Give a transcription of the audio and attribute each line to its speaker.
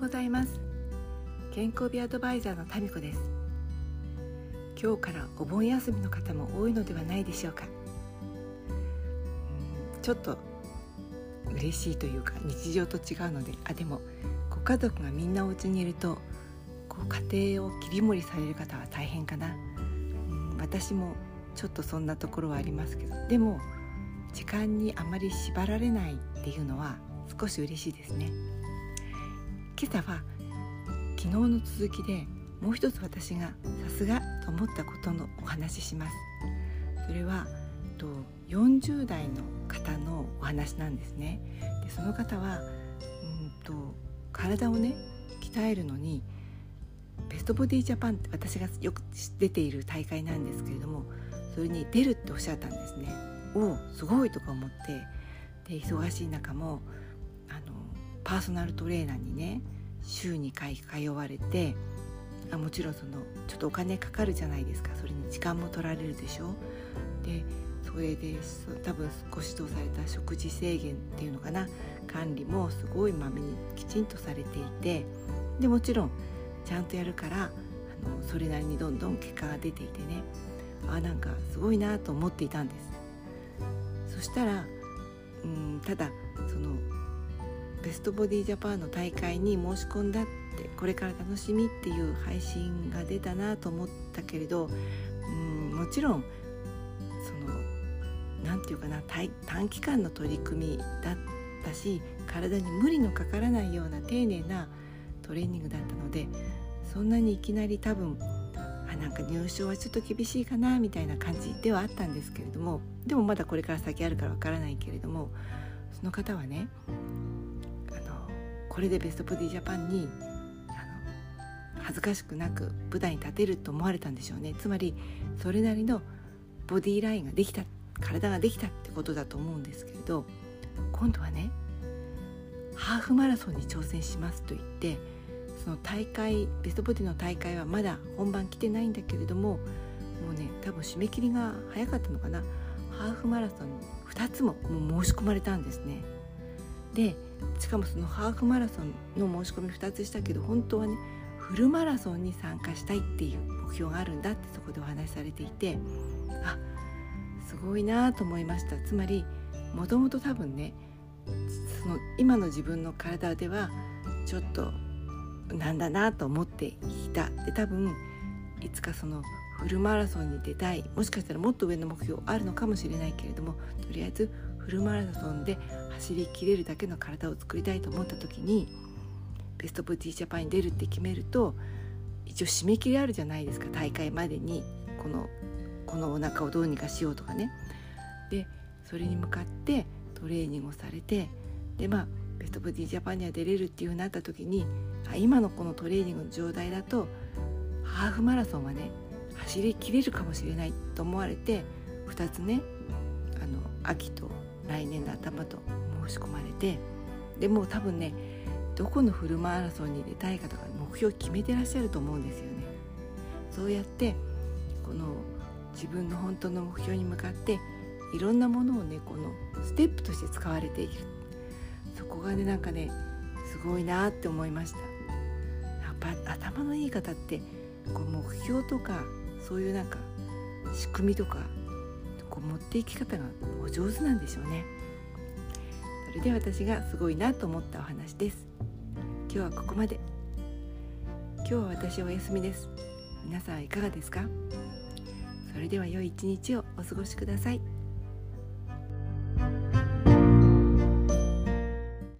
Speaker 1: ございます。健康美アドバイザーのタミコです。今日からお盆休みの方も多いのではないでしょうか。ちょっと嬉しいというか日常と違うのであでもご家族がみんなお家にいるとこう家庭を切り盛りされる方は大変かな、うん、私もちょっとそんなところはありますけどでも時間にあまり縛られないっていうのは少し嬉しいですね。今朝は昨日の続きでもう一つ私がさすがと思ったことのお話しします。それはと40代の方のお話なんですね。でその方はうんと体をね鍛えるのにベストボディジャパンって私がよく出ている大会なんですけれどもそれに出るっておっしゃったんですね。おおすごいとか思ってで忙しい中もパーソナルトレーナーにね週2回通われてあもちろんそのちょっとお金かかるじゃないですか。それに時間も取られるでしょ。でそれで多分ご指導された食事制限っていうのかな。管理もすごいまめにきちんとされていてでもちろんちゃんとやるからあのそれなりにどんどん結果が出ていてね。あなんかすごいなと思っていたんです。そしたらうんただそのベストボディジャパンの大会に申し込んだってこれから楽しみっていう配信が出たなと思ったけれどうんもちろんその何て言うかな短期間の取り組みだったし体に無理のかからないような丁寧なトレーニングだったのでそんなにいきなり多分あなんか入賞はちょっと厳しいかなみたいな感じではあったんですけれどもでもまだこれから先あるからわからないけれどもその方はねこれでベストボディジャパンにあの恥ずかしくなく舞台に立てると思われたんでしょうねつまりそれなりのボディーラインができた体ができたってことだと思うんですけれど今度はねハーフマラソンに挑戦しますと言ってその大会ベストボディの大会はまだ本番来てないんだけれどももうね多分締め切りが早かったのかなハーフマラソン2つももう申し込まれたんですね。でしかもそのハーフマラソンの申し込み2つしたけど本当はねフルマラソンに参加したいっていう目標があるんだってそこでお話しされていてあすごいなと思いました。つまりもともと多分ねその今の自分の体ではちょっとなんだなと思っていた。で多分いつかそのフルマラソンに出たい。もしかしたらもっと上の目標あるのかもしれないけれどもとりあえずフルマラソンで走りきれるだけの体を作りたいと思った時にベストボディジャパンに出るって決めると一応締め切りあるじゃないですか大会までにこのこのお腹をどうにかしようとかね。でそれに向かってトレーニングをされてでまあベストボディジャパンには出れるっていうふうになった時にあ今のこのトレーニングの状態だとハーフマラソンはね走りきれるかもしれないと思われて2つねあの秋と来年の頭と申し込まれてでも多分ねどこのフルマラソンに出たいかとか目標を決めてらっしゃると思うんですよね。そうやってこの自分の本当の目標に向かっていろんなものをねこのステップとして使われているそこがねなんかねすごいなって思いましたやっぱ頭のいい方ってこう目標とかそういうなんか仕組みとかこう持っていき方がお上手なんでしょうね。それで私がすごいなと思ったお話です。今日はここまで。今日は私お休みです。皆さんいかがですか？それでは良い一日をお過ごしください。